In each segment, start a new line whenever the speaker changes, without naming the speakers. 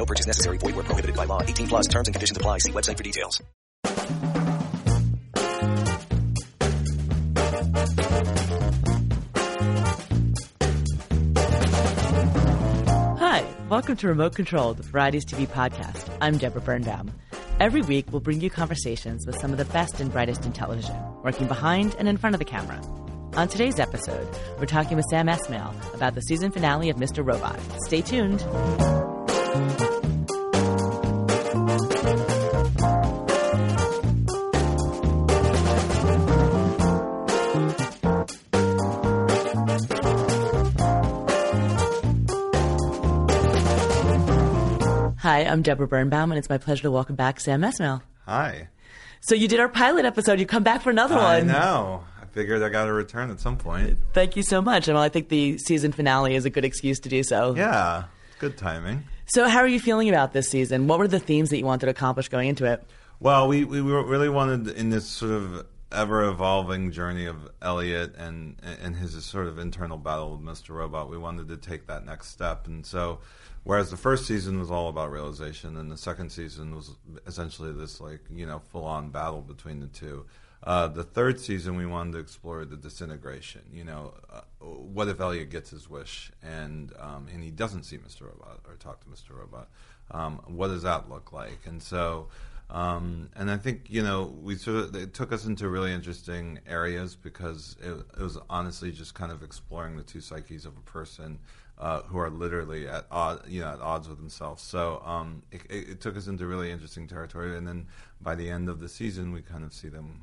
No purchase necessary. Void where prohibited by law. 18 plus terms and conditions apply. See website for details.
Hi, welcome to Remote Control, the Variety's TV podcast. I'm Deborah Birnbaum. Every week, we'll bring you conversations with some of the best and brightest in television, working behind and in front of the camera. On today's episode, we're talking with Sam Esmail about the season finale of Mr. Robot. Stay tuned. Hi, I'm Deborah Birnbaum, and it's my pleasure to welcome back Sam Esmail.
Hi.
So you did our pilot episode. You come back for another
I
one.
I know. I figured I got to return at some point.
Thank you so much. And well, I think the season finale is a good excuse to do so.
Yeah, good timing.
So, how are you feeling about this season? What were the themes that you wanted to accomplish going into it?
Well, we, we really wanted in this sort of ever evolving journey of Elliot and and his sort of internal battle with Mr. Robot, we wanted to take that next step. And so, whereas the first season was all about realization, and the second season was essentially this like you know full on battle between the two. Uh, the third season, we wanted to explore the disintegration. You know, uh, what if Elliot gets his wish and um, and he doesn't see Mr. Robot or talk to Mr. Robot? Um, what does that look like? And so, um, and I think you know we sort of it took us into really interesting areas because it, it was honestly just kind of exploring the two psyches of a person uh, who are literally at odd, you know, at odds with themselves. So um, it, it, it took us into really interesting territory, and then by the end of the season, we kind of see them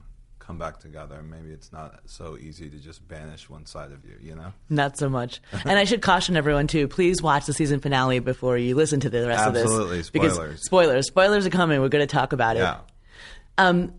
come back together. Maybe it's not so easy to just banish one side of you, you know.
Not so much. and I should caution everyone too. Please watch the season finale before you listen to the rest
Absolutely.
of this. Absolutely.
Spoilers.
Because spoilers, spoilers are coming. We're going to talk about it.
Yeah.
Um,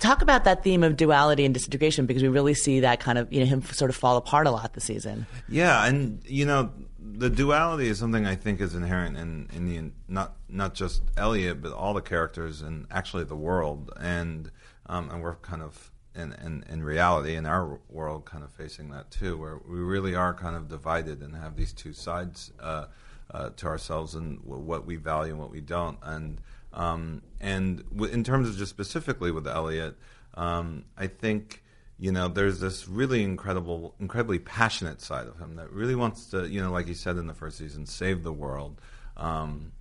talk about that theme of duality and disintegration because we really see that kind of you know him sort of fall apart a lot this season.
Yeah, and you know, the duality is something I think is inherent in in the not not just Elliot, but all the characters and actually the world, and um, and we're kind of. In, in, in reality, in our world, kind of facing that too, where we really are kind of divided and have these two sides uh, uh, to ourselves and w- what we value and what we don't. And um, and w- in terms of just specifically with Elliot, um, I think you know, there's this really incredible, incredibly passionate side of him that really wants to, you know, like he said in the first season, save the world. Um,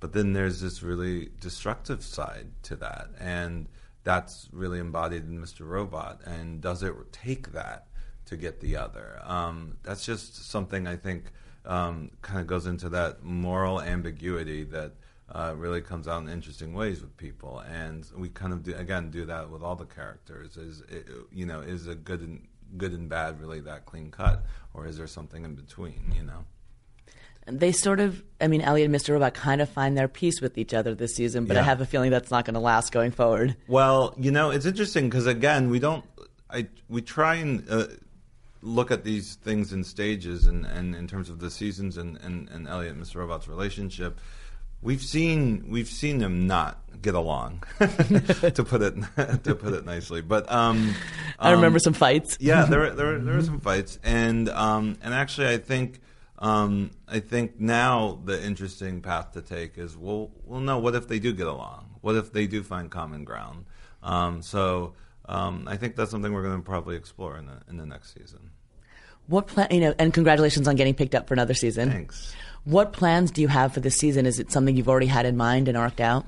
but then there's this really destructive side to that, and that's really embodied in Mr. Robot. And does it take that to get the other? Um, that's just something I think um, kind of goes into that moral ambiguity that uh, really comes out in interesting ways with people, and we kind of do, again do that with all the characters. Is it, you know is a good and good and bad really that clean cut, or is there something in between? You know.
They sort of, I mean, Elliot and Mr. Robot kind of find their peace with each other this season, but I have a feeling that's not going to last going forward.
Well, you know, it's interesting because again, we don't. I we try and uh, look at these things in stages, and, and in terms of the seasons and, and, and Elliot and Mr. Robot's relationship. We've seen we've seen them not get along, to put it to put it nicely. But um,
I remember
um,
some fights.
yeah, there were- there were- there were some fights, and um, and actually, I think um, I think now the interesting path to take is well, well, no. What if they do get along? What if they do find common ground? Um, so um, I think that's something we're going to probably explore in the in the next season.
What plan? You know, and congratulations on getting picked up for another season.
Thanks.
What plans do you have for this season? Is it something you've already had in mind and arced out?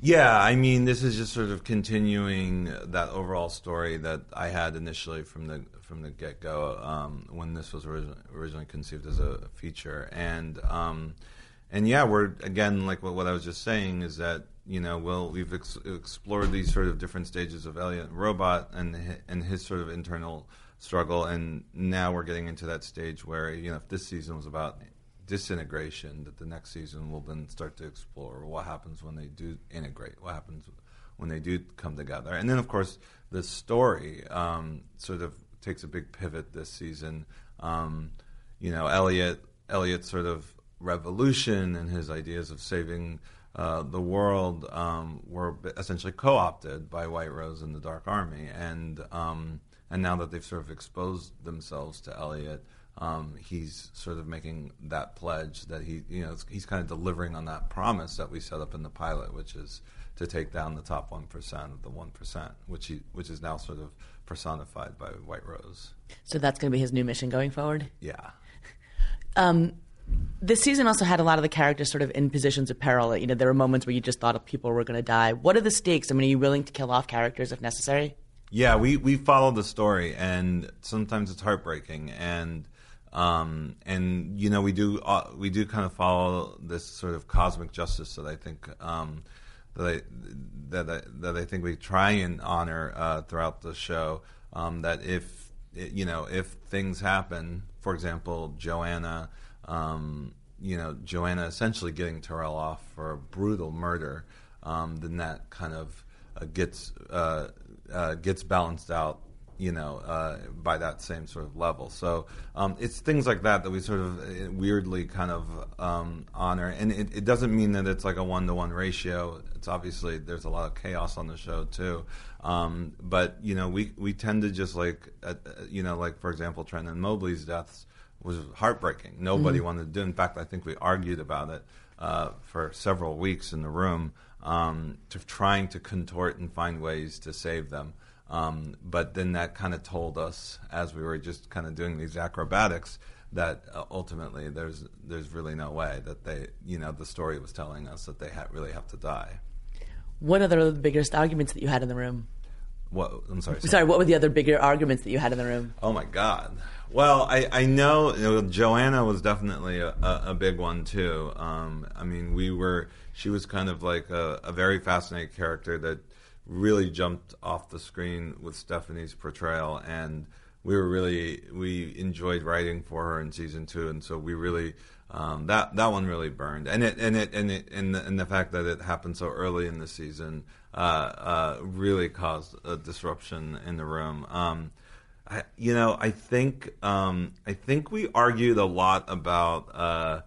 Yeah, I mean, this is just sort of continuing that overall story that I had initially from the from the get go um, when this was origi- originally conceived as a feature, and um, and yeah, we're again like what, what I was just saying is that you know, well, we've ex- explored these sort of different stages of Elliot and Robot and hi- and his sort of internal struggle, and now we're getting into that stage where you know, if this season was about disintegration that the next season will then start to explore what happens when they do integrate what happens when they do come together. And then, of course, the story um, sort of takes a big pivot this season. Um, you know, Elliot Elliot's sort of revolution and his ideas of saving uh, the world um, were essentially co-opted by White Rose and the Dark Army, and um, and now that they've sort of exposed themselves to Elliot, um, he's sort of making that pledge that he, you know, he's kind of delivering on that promise that we set up in the pilot, which is to take down the top one percent of the one percent, which he, which is now sort of personified by White Rose.
So that's going to be his new mission going forward.
Yeah.
Um, this season also had a lot of the characters sort of in positions of peril. You know, there were moments where you just thought people were going to die. What are the stakes? I mean, are you willing to kill off characters if necessary?
Yeah, we, we follow the story, and sometimes it's heartbreaking, and um, and you know we do uh, we do kind of follow this sort of cosmic justice that I think um, that I that I, that I think we try and honor uh, throughout the show. Um, that if you know if things happen, for example, Joanna um, you know, Joanna essentially getting Tyrell off for a brutal murder, um, then that kind of uh, gets uh, uh, gets balanced out, you know, uh, by that same sort of level. So um, it's things like that that we sort of uh, weirdly kind of um, honor, and it, it, doesn't mean that it's like a one to one ratio. It's obviously there's a lot of chaos on the show too, um, but you know, we we tend to just like, uh, you know, like for example, Trent and Mobley's deaths was heartbreaking. Nobody mm-hmm. wanted to do. In fact, I think we argued about it uh, for several weeks in the room, um, to trying to contort and find ways to save them. Um, but then that kind of told us, as we were just kind of doing these acrobatics, that uh, ultimately there's there's really no way that they, you know, the story was telling us that they ha- really have to die.
What are the biggest arguments that you had in the room?
What I'm sorry,
sorry. Sorry. What were the other bigger arguments that you had in the room?
Oh my God. Well, I, I know, you know, Joanna was definitely a, a, a big one too. Um, I mean, we were she was kind of like a, a, very fascinating character that really jumped off the screen with Stephanie's portrayal, and we were really we enjoyed writing for her in season two, and so we really um, that that one really burned, and it and it and it and the, and the fact that it happened so early in the season uh, uh, really caused a disruption in the room. Um, I, you know, I think um, I think we argued a lot about uh,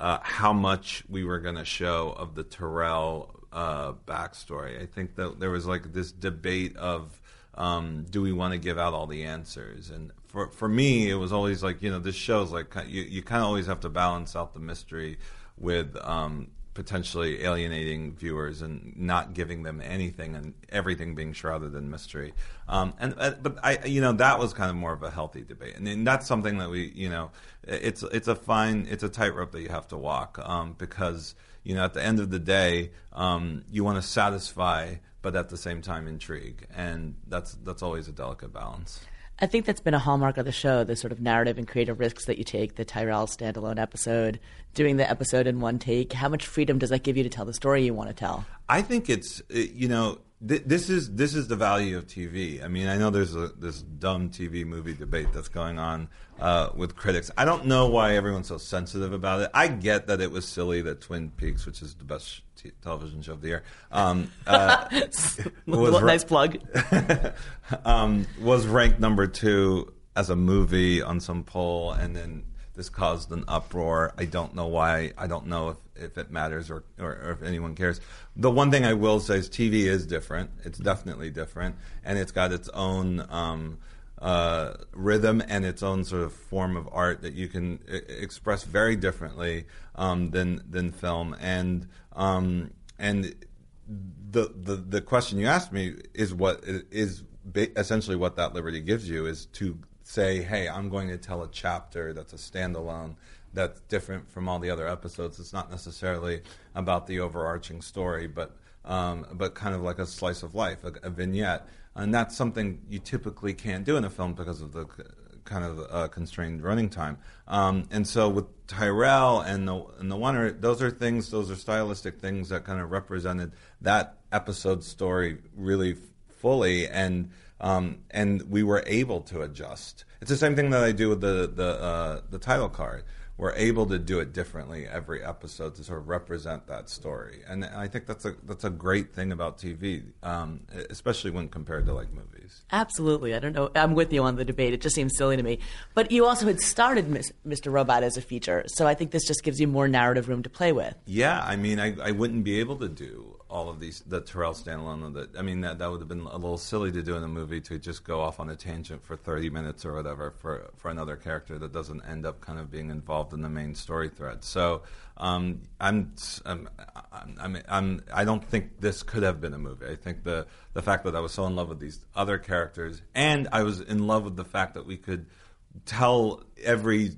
uh, how much we were going to show of the Tyrell uh, backstory. I think that there was like this debate of um, do we want to give out all the answers? And for for me, it was always like you know this show's like you you kind of always have to balance out the mystery with um, potentially alienating viewers and not giving them anything and everything being shrouded in mystery. Um, and uh, but I, you know, that was kind of more of a healthy debate, and, and, that's something that we, you know, it's it's a fine, it's a tightrope that you have to walk um, because you know at the end of the day, um, you want to satisfy, but at the same time intrigue, and that's that's always a delicate balance.
I think that's been a hallmark of the show, the sort of narrative and creative risks that you take, the Tyrell standalone episode, doing the episode in one take. How much freedom does that give you to tell the story you want to tell?
I think it's, you know, th- this is this is the value of TV. I mean, I know there's a, this dumb TV movie debate that's going on uh, with critics. I don't know why everyone's so sensitive about it. I get that it was silly that Twin Peaks, which is the best t- television show of the year. Um, uh,
was nice plug.
um, was ranked number two as a movie on some poll, and then this caused an uproar. I don't know why. I don't know if, if it matters or, or, or, if anyone cares. The one thing I will say is TV is different. It's definitely different, and it's got its own. Um, uh, rhythm and its own sort of form of art that you can I- express very differently um, than than film. And um, and the, the the question you asked me is what is essentially what that liberty gives you is to say, hey, I'm going to tell a chapter that's a standalone that's different from all the other episodes. It's not necessarily about the overarching story, but um, but kind of like a slice of life, a, a, vignette, and that's something you typically can't do in a film because of the kind of uh, constrained running time. Um, and so with Tyrell and the and the Wonder, those are things, those are stylistic things that kind of represented that episode story really fully, and um, and we were able to adjust. It's the same thing that I do with the the uh, the title card we're able to do it differently every episode to sort of represent that story. And I think that's a that's a great thing about TV, um, especially when compared to like movies.
Absolutely. I don't know. I'm with you on the debate. It just seems silly to me. But you also had started Mr. Robot as a feature, so I think this just gives you more narrative room to play with.
Yeah, I mean, I, I wouldn't be able to do all of these the Tyrell standalone. That I mean, that that would have been a little silly to do in a movie to just go off on a tangent for thirty minutes or whatever for for another character that doesn't end up kind of being involved in the main story thread. So um, I'm, I'm, I'm, I'm, I don't think this could have been a movie. I think the the fact that I was so in love with these other characters, and I was in love with the fact that we could tell every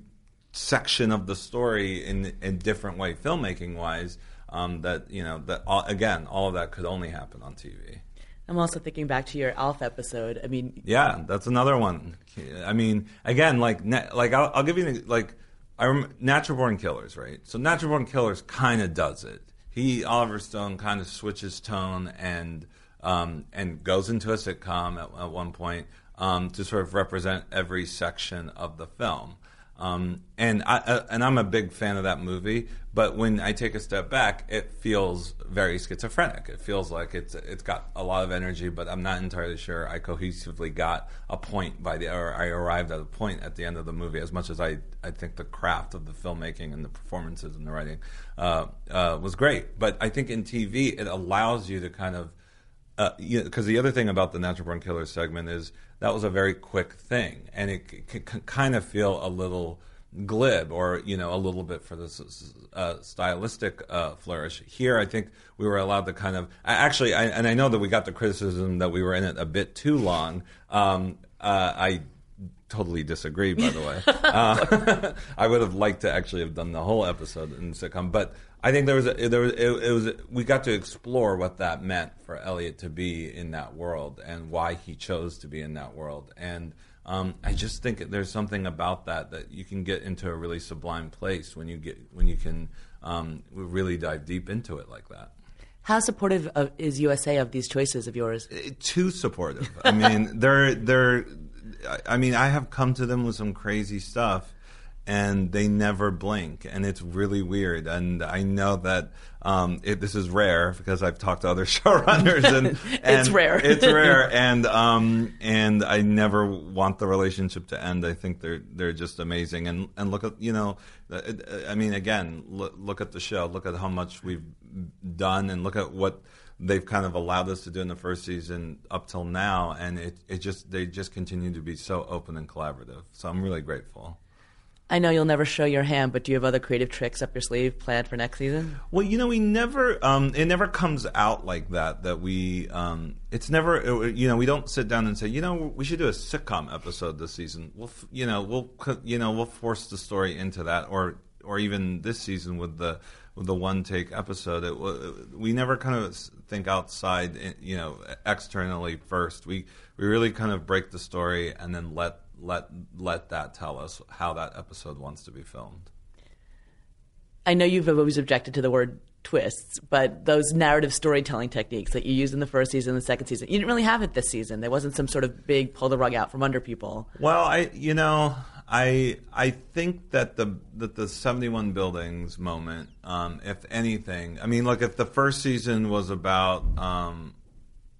section of the story in a different way, filmmaking wise um, that you know that all, again, all of that could only happen on TV.
I'm also thinking back to your Alf episode. I mean,
yeah, that's another one. I mean, again, like like I'll, I'll give you like I rem- Natural Born Killers, right? So Natural Born Killers kind of does it. He Oliver Stone kind of switches tone and um, and goes into a sitcom at, at one point um, to sort of represent every section of the film. Um, and I uh, and I'm a big fan of that movie, but when I take a step back, it feels very schizophrenic. It feels like it's it's got a lot of energy, but I'm not entirely sure I cohesively got a point by the or I arrived at a point at the end of the movie. As much as I I think the craft of the filmmaking and the performances and the writing uh, uh, was great, but I think in TV it allows you to kind of because uh, you know, the other thing about the natural born killers segment is that was a very quick thing, and it c- c- kind of feel a little glib or you know a little bit for this uh, stylistic uh, flourish. Here, I think we were allowed to kind of actually, I, and I know that we got the criticism that we were in it a bit too long. Um, uh, I totally disagree, by the way. Uh, I would have liked to actually have done the whole episode in sitcom, but I think there was a, there was it, it, was we got to explore what that meant for Elliot to be in that world and why he chose to be in that world, and um, I just think there's something about that that you can get into a really sublime place when you get when you can um, really dive deep into it like that.
How supportive of, is USA of these choices of yours?
Uh, too supportive. I mean, they're they're I mean, I have come to them with some crazy stuff, and they never blink, and it's really weird. And I know that um, it, this is rare because I've talked to other showrunners, and, and
it's rare.
it's rare, and um, and I never want the relationship to end. I think they're they're just amazing, and and look at you know, I mean, again, look, look at the show, look at how much we've done, and look at what they've kind of allowed us to do in the first season up till now, and it, it just they just continue to be so open and collaborative. So I'm really grateful.
I know you'll never show your hand, but do you have other creative tricks up your sleeve planned for next season?
Well, you know, we never, um, it never comes out like that. That we, um, it's never, you know, we don't sit down and say, you know, we should do a sitcom episode this season. We'll, you know, we'll, you know, we'll force the story into that, or, or even this season with the the one take episode. It, we never kind of think outside, eh, you know, externally first. We we really kind of break the story and then let let let that tell us how that episode wants to be filmed.
I know you've always objected to the word twists, but those narrative storytelling techniques that you used in the first season and the second season, you didn't really have it this season. There wasn't some sort of big pull the rug out from under people.
Well, I you know, I I think that the that the seventy one buildings moment, um, if anything, I mean, look, if the first season was about um,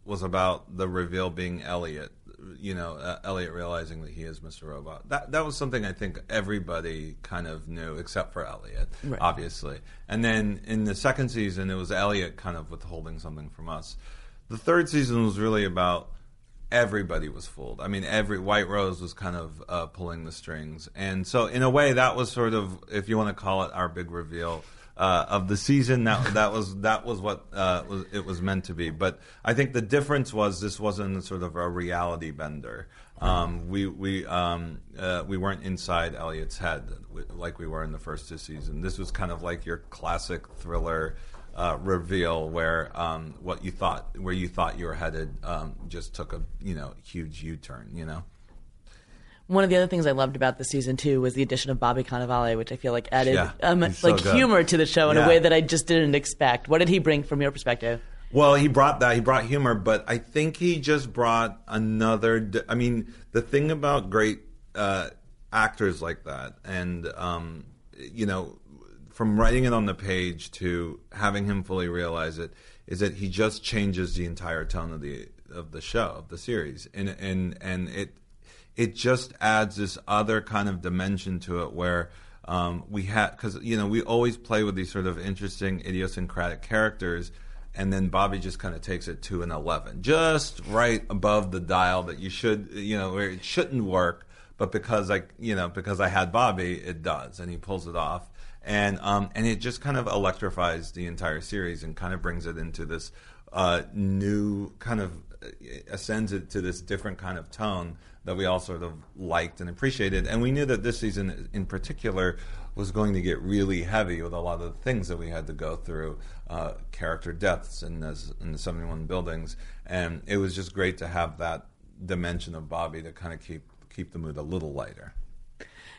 was about the reveal being Elliot, you know, uh, Elliot realizing that he is Mr. Robot. That that was something I think everybody kind of knew, except for Elliot, right. obviously. And then in the second season, it was Elliot kind of withholding something from us. The third season was really about everybody was fooled. I mean, every White Rose was kind of uh, pulling the strings, and so in a way, that was sort of, if you want to call it, our big reveal. Uh, of the season that that was that was what uh, was, it was meant to be. But I think the difference was this wasn't sort of a reality bender. Um, we we um, uh, we weren't inside Elliot's head like we were in the first two seasons. This was kind of like your classic thriller uh, reveal where um, what you thought where you thought you were headed um, just took a you know huge U turn. You know.
One of the other things I loved about the season two was the addition of Bobby Cannavale, which I feel like added
yeah,
um, like
so
humor to the show in
yeah.
a way that I just didn't expect. What did he bring from your perspective?
Well, he brought that. He brought humor, but I think he just brought another. I mean, the thing about great uh, actors like that, and um, you know, from writing it on the page to having him fully realize it, is that he just changes the entire tone of the of the show of the series, and and and it it just adds this other kind of dimension to it where um, we have because you know we always play with these sort of interesting idiosyncratic characters and then Bobby just kind of takes it to an 11, just right above the dial that you should, you know, where it shouldn't work, but because I, you know, because I had Bobby, it does, and he pulls it off, and um, and it just kind of electrifies the entire series and kind of brings it into this uh, new kind of uh, ascends it to this different kind of tone that we all sort of liked and appreciated, and we knew that this season in particular was going to get really heavy with a lot of the things that we had to go through, uh, character deaths in, this, in the 71 buildings, and it was just great to have that dimension of Bobby to kind of keep keep the mood a little lighter.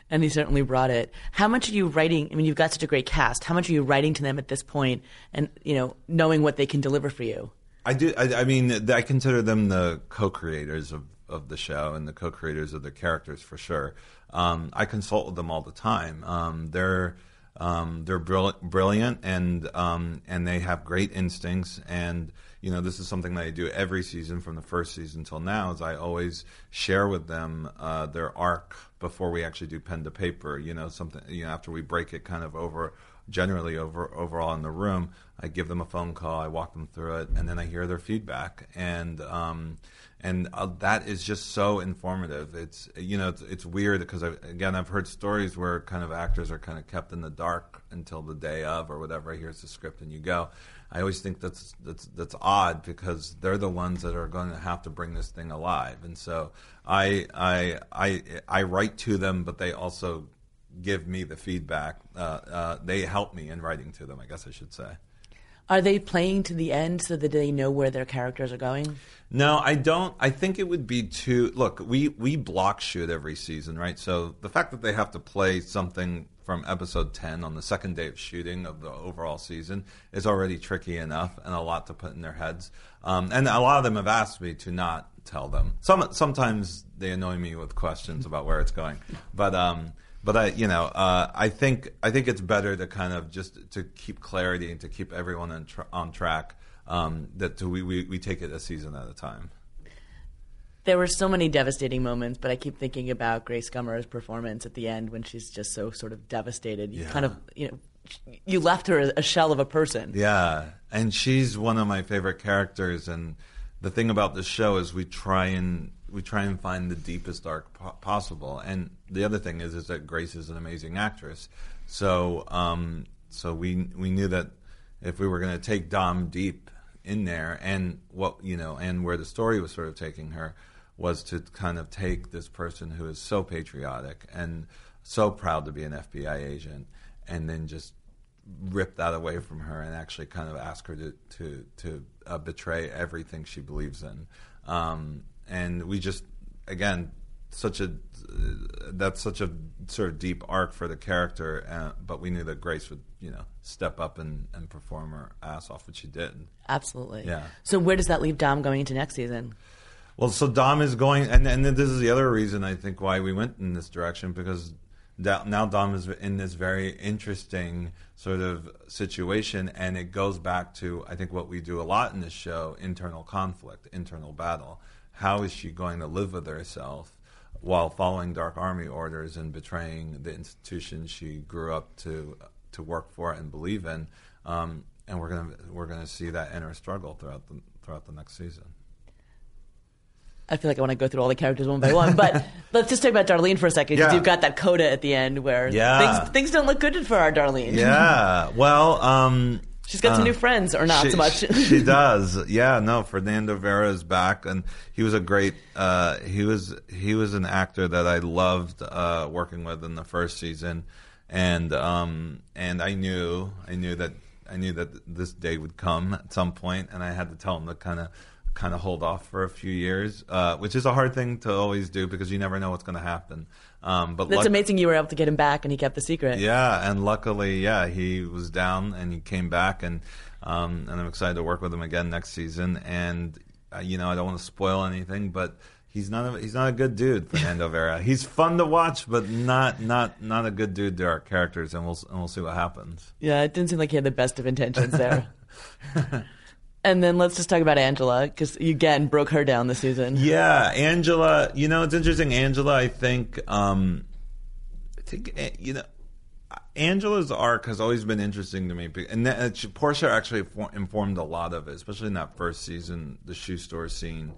And he certainly brought it. How much are you writing? I mean, you've got such a great cast. How much are you writing to them at this point, and you know, knowing what they can deliver for you?
I do. I, I mean, I consider them the co-creators of of the show and the co-creators of the characters for sure. Um, I consult with them all the time. Um, they're um, they're brilliant and um, and they have great instincts. And you know, this is something that I do every season from the first season till now. Is I always share with them uh, their arc before we actually do pen to paper. You know, something you know after we break it kind of over generally over overall in the room. I give them a phone call, I walk them through it, and then I hear their feedback. And um, and uh, that is just so informative. It's you know it's, it's weird because again I've heard stories where kind of actors are kind of kept in the dark until the day of or whatever. Here's the script and you go. I always think that's that's that's odd because they're the ones that are going to have to bring this thing alive. And so I I I I write to them, but they also give me the feedback. Uh, uh, they help me in writing to them. I guess I should say.
Are they playing to the end so that they know where their characters are going?
No, I don't. I think it would be too. Look, we we block shoot every season, right? So the fact that they have to play something from episode 10 on the second day of shooting of the overall season is already tricky enough and a lot to put in their heads. Um, and a lot of them have asked me to not tell them. Some sometimes they annoy me with questions about where it's going, but um, but I, you know, uh, I think I think it's better to kind of just to keep clarity and to keep everyone tra- on track. Um, that to, we, we we take it a season at a time.
There were so many devastating moments, but I keep thinking about Grace Gummer's performance at the end when she's just so sort of devastated. You
yeah.
kind of, you know, you left her a shell of a person.
Yeah, and she's one of my favorite characters. And the thing about this show is we try and we try and find the deepest arc po- possible. And the other thing is is that Grace is an amazing actress. So um, so we we knew that if we were going to take Dom deep in there, and what you know, and where the story was sort of taking her was to kind of take this person who is so patriotic and so proud to be an FBI agent, and then just rip that away from her and actually kind of ask her to to to uh, betray everything she believes in. Um, and we just again such a that's such a sort of deep arc for the character, uh, but we knew that Grace would you know step up and, and perform her ass off, which she did.
Absolutely.
Yeah.
So where does that leave Dom going into next season?
Well, so Dom is going, and and this is the other reason I think why we went in this direction because now Dom is in this very interesting sort of situation, and it goes back to I think what we do a lot in this show: internal conflict, internal battle how is she going to live with herself while following Dark Army orders and betraying the institution she grew up to to work for and believe in? Um, and we're gonna we're gonna see that inner struggle throughout the throughout the next season.
I feel like I want to go through all the characters one by one, but let's just talk about Darlene for a second yeah. you've got that coda at the end where yeah. things, things don't look good for our Darlene.
Yeah, well, um,
She's got some uh, new friends, or not
she,
so much.
she does. Yeah, no. Fernando Vera is back, and he was a great. Uh, he was he was an actor that I loved uh, working with in the first season, and um, and I knew I knew that I knew that this day would come at some point, and I had to tell him to kind of kind of hold off for a few years, uh, which is a hard thing to always do because you never know what's going to happen. Um, but
that's luck- amazing you were able to get him back and he kept the secret.
Yeah, and luckily, yeah, he was down and he came back, and um, and I'm excited to work with him again next season. And uh, you know, I don't want to spoil anything, but he's not a, he's not a good dude, Fernando Vera. He's fun to watch, but not not not a good dude to our characters, and we'll and we'll see what happens.
Yeah, it didn't seem like he had the best of intentions there. and then let's just talk about Angela because you again broke her down this season.
Yeah, Angela. You know, it's interesting. Angela, I think. Um, I think eh, you know. Angela's arc has always been interesting to me, and that, Portia actually informed a lot of it, especially in that first season, the shoe store scene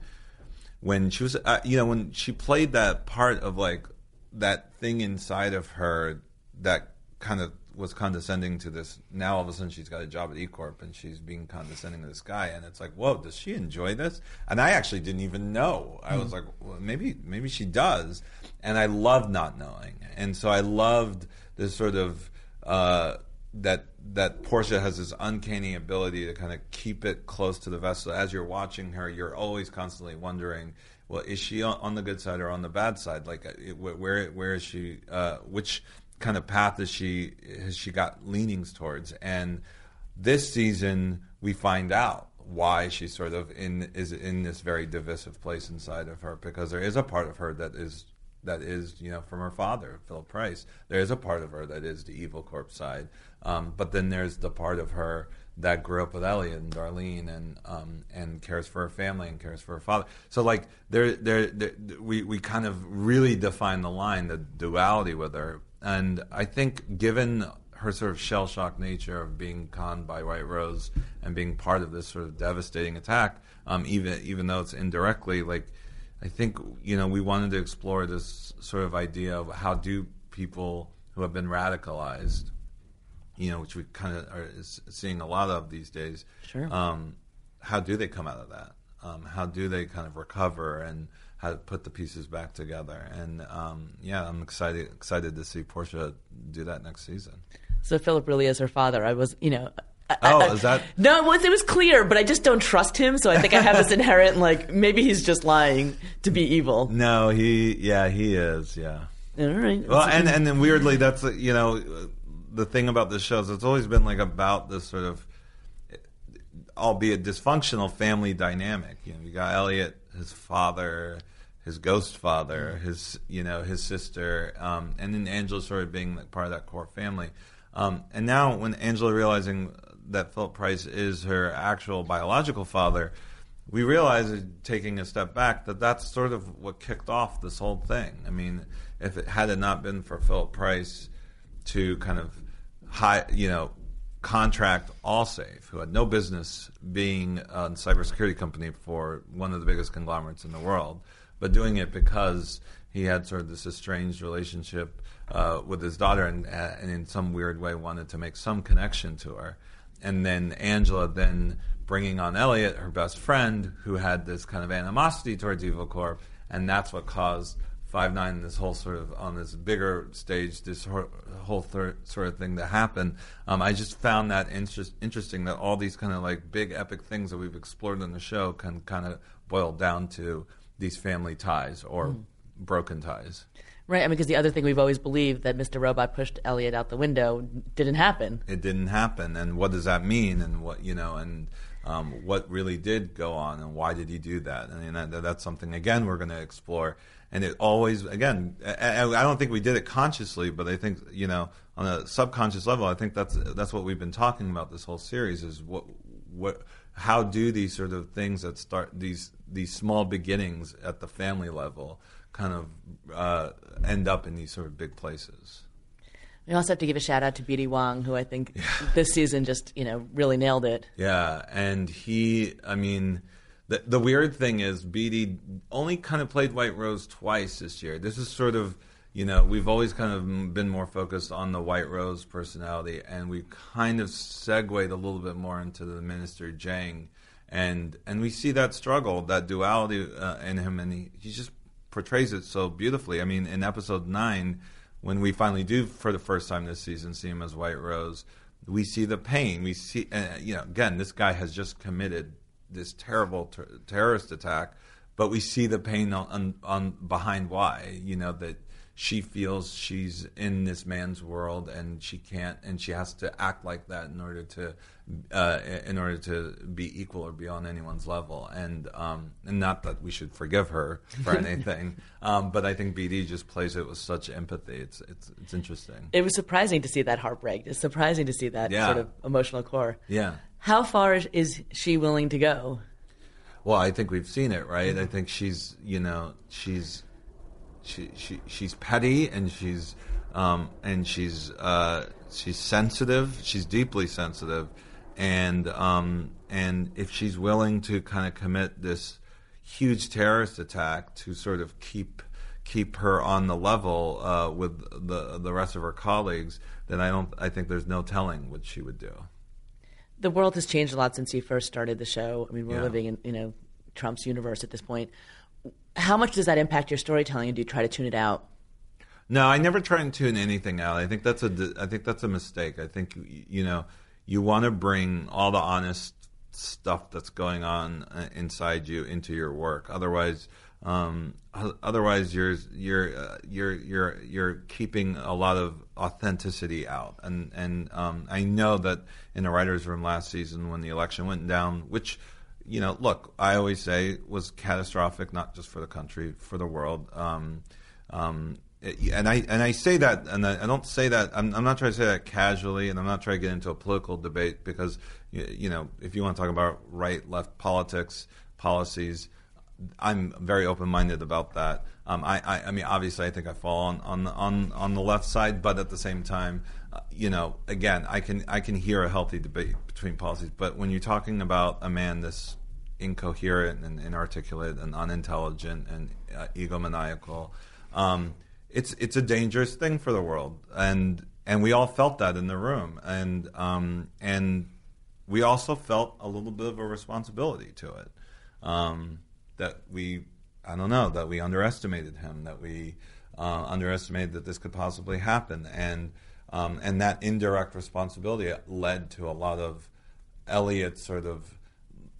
when she was, uh, you know, when she played that part of like that thing inside of her that kind of was condescending to this. Now all of a sudden she's got a job at E Corp and she's being condescending to this guy, and it's like, whoa, does she enjoy this? And I actually didn't even know. I was hmm. like, well, maybe maybe she does, and I loved not knowing, and so I loved this sort of. Uh, that that Portia has this uncanny ability to kind of keep it close to the vessel. As you're watching her, you're always constantly wondering, well, is she on the good side or on the bad side? Like, uh, where where is she? Uh, which kind of path is she has she got leanings towards? And this season, we find out why she's sort of in is in this very divisive place inside of her because there is a part of her that is that is, you know, from her father, Philip Price. There is a part of her that is the evil corp side, um, but then there's the part of her that grew up with Elliot and Darlene and um, and cares for her family and cares for her father. So like there, there, we we kind of really define the line, the duality with her, and I think given her sort of shell shock nature of being conned by White Rose and being part of this sort of devastating attack, um, even even though it's indirectly like I think you know we wanted to explore this sort of idea of how do people who have been radicalized, you know, which we kind of are seeing a lot of these days.
Sure.
Um, how do they come out of that? Um, how do they kind of recover and how to put the pieces back together? And um, yeah, I'm excited excited to see Portia do that next season.
So Philip really is her father. I was, you know,
Oh, I, is that?
No, it was, it was clear, but I just don't trust him. So I think I have this inherent, like, maybe he's just lying to be evil.
No, he, yeah, he is, yeah.
All right.
Well, and, and then weirdly, that's, you know, the thing about this show is it's always been, like, about this sort of, albeit dysfunctional family dynamic. You know, you got Elliot, his father, his ghost father, his, you know, his sister, um, and then Angela sort of being like part of that core family. Um, and now when Angela realizing that Philip Price is her actual biological father, we realize, taking a step back, that that's sort of what kicked off this whole thing. I mean, if it had it not been for Philip Price to kind of high, you know, contract Allsafe, who had no business being a cybersecurity company for one of the biggest conglomerates in the world, but doing it because he had sort of this estranged relationship uh, with his daughter and, uh, and in some weird way wanted to make some connection to her. And then Angela then bringing on Elliot, her best friend, who had this kind of animosity towards Evil Corp, and that's what caused Five Nine this whole sort of on this bigger stage, this whole thir- sort of thing that happened Um, I just found that interest- interesting that all these kind of like big epic things that we've explored in the show can kind of boil down to these family ties or mm. broken ties.
Right, I mean, because the other thing we've always believed that Mr. Robot pushed Elliot out the window didn't happen.
It didn't happen, and what does that mean? And what you know, and um, what really did go on, and why did he do that? I mean, that, that's something again we're going to explore. And it always, again, I, I don't think we did it consciously, but I think you know, on a subconscious level, I think that's that's what we've been talking about this whole series is what what how do these sort of things that start these these small beginnings at the family level kind of uh, end up in these sort of big places.
We also have to give a shout out to BD Wong, who I think yeah. this season just you know really nailed it.
Yeah, and he, I mean, the the weird thing is BD only kind of played White Rose twice this year. This is sort of you know we've always kind of been more focused on the White Rose personality, and we kind of segued a little bit more into the Minister Zhang, and and we see that struggle, that duality uh, in him, and he, he's just portrays it so beautifully. I mean, in episode nine, when we finally do for the first time this season see him as White Rose, we see the pain. We see, uh, you know, again, this guy has just committed this terrible ter- terrorist attack, but we see the pain on, on, on behind why. You know that she feels she's in this man's world and she can't and she has to act like that in order to uh, in order to be equal or be on anyone's level and um, and not that we should forgive her for anything um, but I think BD just plays it with such empathy it's it's it's interesting
It was surprising to see that heartbreak. It's surprising to see that
Yeah.
sort of emotional core.
yeah
How far is- is she willing to go?
Well, I think we've seen it, right? I think she's, you know, she's, she, she, she's petty and she's, um, and she's, uh, she's sensitive. She's deeply sensitive, and, um, and if she's willing to kind of commit this huge terrorist attack to sort of keep keep her on the level uh, with the the rest of her colleagues, then I don't. I think there's no telling what she would do.
The world has changed a lot since you first started the show. I mean, we're
Yeah.
living in you know Trump's universe at this point. How much does that impact your storytelling, do you try to tune it out?
No, I never try and tune anything out. I think that's a I think that's a mistake. I think you know you want to bring all the honest stuff that's going on uh, inside you into your work. Otherwise, um, otherwise you're you're uh, you're you're you're keeping a lot of authenticity out. And and um, I know that in the writers' room last season when the election went down, which you know, look, I always say was catastrophic, not just for the country, for the world. Um, um, and I and I say that, and I, I don't say that. I'm, I'm not trying to say that casually, and I'm not trying to get into a political debate because you, you know, if you want to talk about right, left politics, policies, I'm very open minded about that. Um, I, I, I mean, obviously, I think I fall on on the, on on the left side, but at the same time, you know, again, I can I can hear a healthy debate between policies. But when you're talking about a man this incoherent and inarticulate and unintelligent and uh, egomaniacal, um, it's it's a dangerous thing for the world, and and we all felt that in the room, and um, and we also felt a little bit of a responsibility to it. Um, that we, I don't know, that we underestimated him, that we uh, underestimated that this could possibly happen, and um, and that indirect responsibility led to a lot of Elliot sort of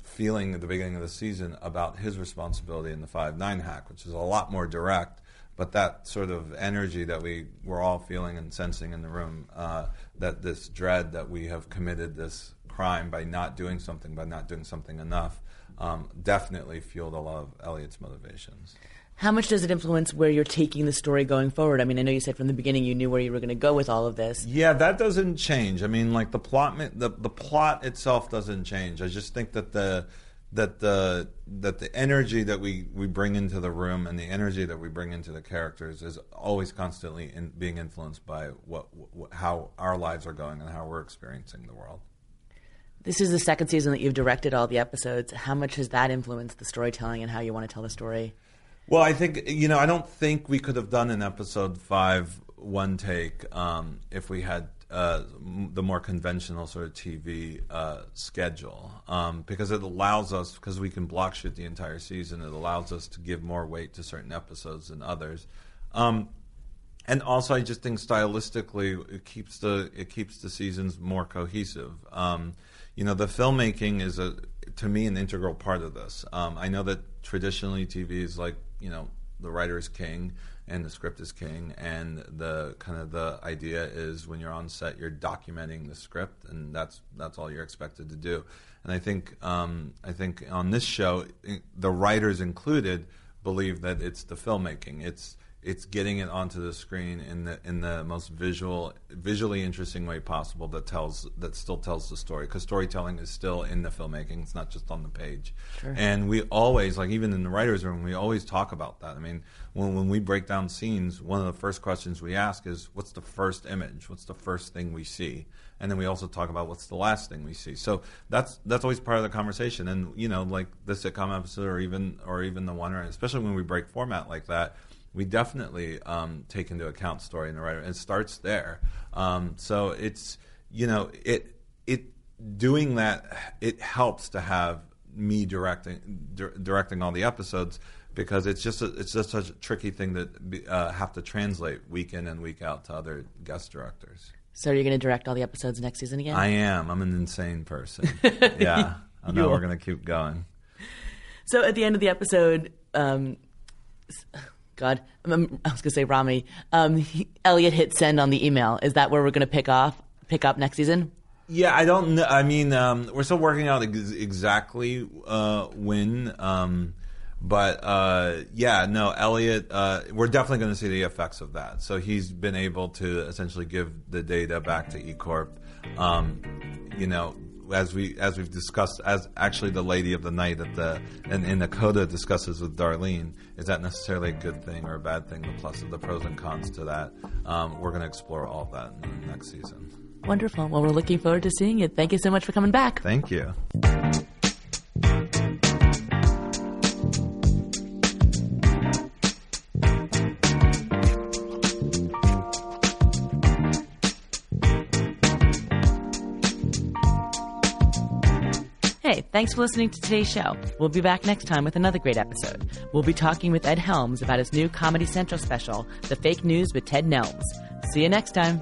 feeling at the beginning of the season about his responsibility in the five nine hack, which is a lot more direct. But that sort of energy that we were all feeling and sensing in the room, uh, that this dread that we have committed this crime by not doing something, by not doing something enough, um, definitely fueled a lot of Elliot's motivations.
How much does it influence where you're taking the story going forward? I mean, I know you said from the beginning you knew where you were going to go with all of this.
Yeah, that doesn't change. I mean, like the plot, the the plot itself doesn't change. I just think that the that the that the energy that we, we bring into the room and the energy that we bring into the characters is always constantly in, being influenced by what, what how our lives are going and how we're experiencing the world.
This is the second season that you've directed all the episodes. How much has that influenced the storytelling and how you want to tell the story?
Well, I think you know I don't think we could have done an episode five one take um, if we had uh, the more conventional sort of TV uh, schedule um, because it allows us because we can block shoot the entire season. It allows us to give more weight to certain episodes than others. Um, and also, I just think stylistically, it keeps the it keeps the seasons more cohesive. Um, you know, the filmmaking is a to me an integral part of this. Um, I know that traditionally TV is like you know the writer is king and the script is king, and the kind of the idea is when you're on set, you're documenting the script, and that's that's all you're expected to do. And I think um, I think on this show, the writers included believe that it's the filmmaking. It's it's getting it onto the screen in the in the most visual, visually interesting way possible that tells that still tells the story. Because storytelling is still in the filmmaking; it's not just on the page. And we always, like even in the writers' room, we always talk about that. I mean, when when we break down scenes, one of the first questions we ask is, "What's the first image? What's the first thing we see?" And then we also talk about what's the last thing we see. So that's that's always part of the conversation. And you know, like the sitcom episode, or even or even the one, or especially when we break format like that we definitely um, take into account story and the writer. And it starts there. Um, so it's you know it it doing that it helps to have me directing dir- directing all the episodes because it's just a, it's just such a tricky thing that be, uh, have to translate week in and week out to other guest directors.
So, are you going to direct all the episodes next season again?
I am. I'm an insane person. Yeah. I know we're going to keep going.
So, at the end of the episode, um, God, um, I was going to say Rami. Um, he, Elliot hit send on the email. Is that where we're going to pick off, pick up next season?
Yeah, I don't know. I mean, um, we're still working out ex- exactly uh, when. Um, but uh, yeah, no, Elliot, uh, we're definitely going to see the effects of that. So he's been able to essentially give the data back to eCorp. Um, you know, as we as we've discussed, as actually the lady of the night at the and in the coda discusses with Darlene, is that necessarily a good thing or a bad thing? The plus, the pros and cons to that. Um, we're going to explore all of that in the next season.
Wonderful. Well, we're looking forward to seeing it. Thank you so much for coming back.
Thank you.
Hey, thanks for listening to today's show. We'll be back next time with another great episode. We'll be talking with Ed Helms about his new Comedy Central special, The Fake News with Ted Nelms. See you next time.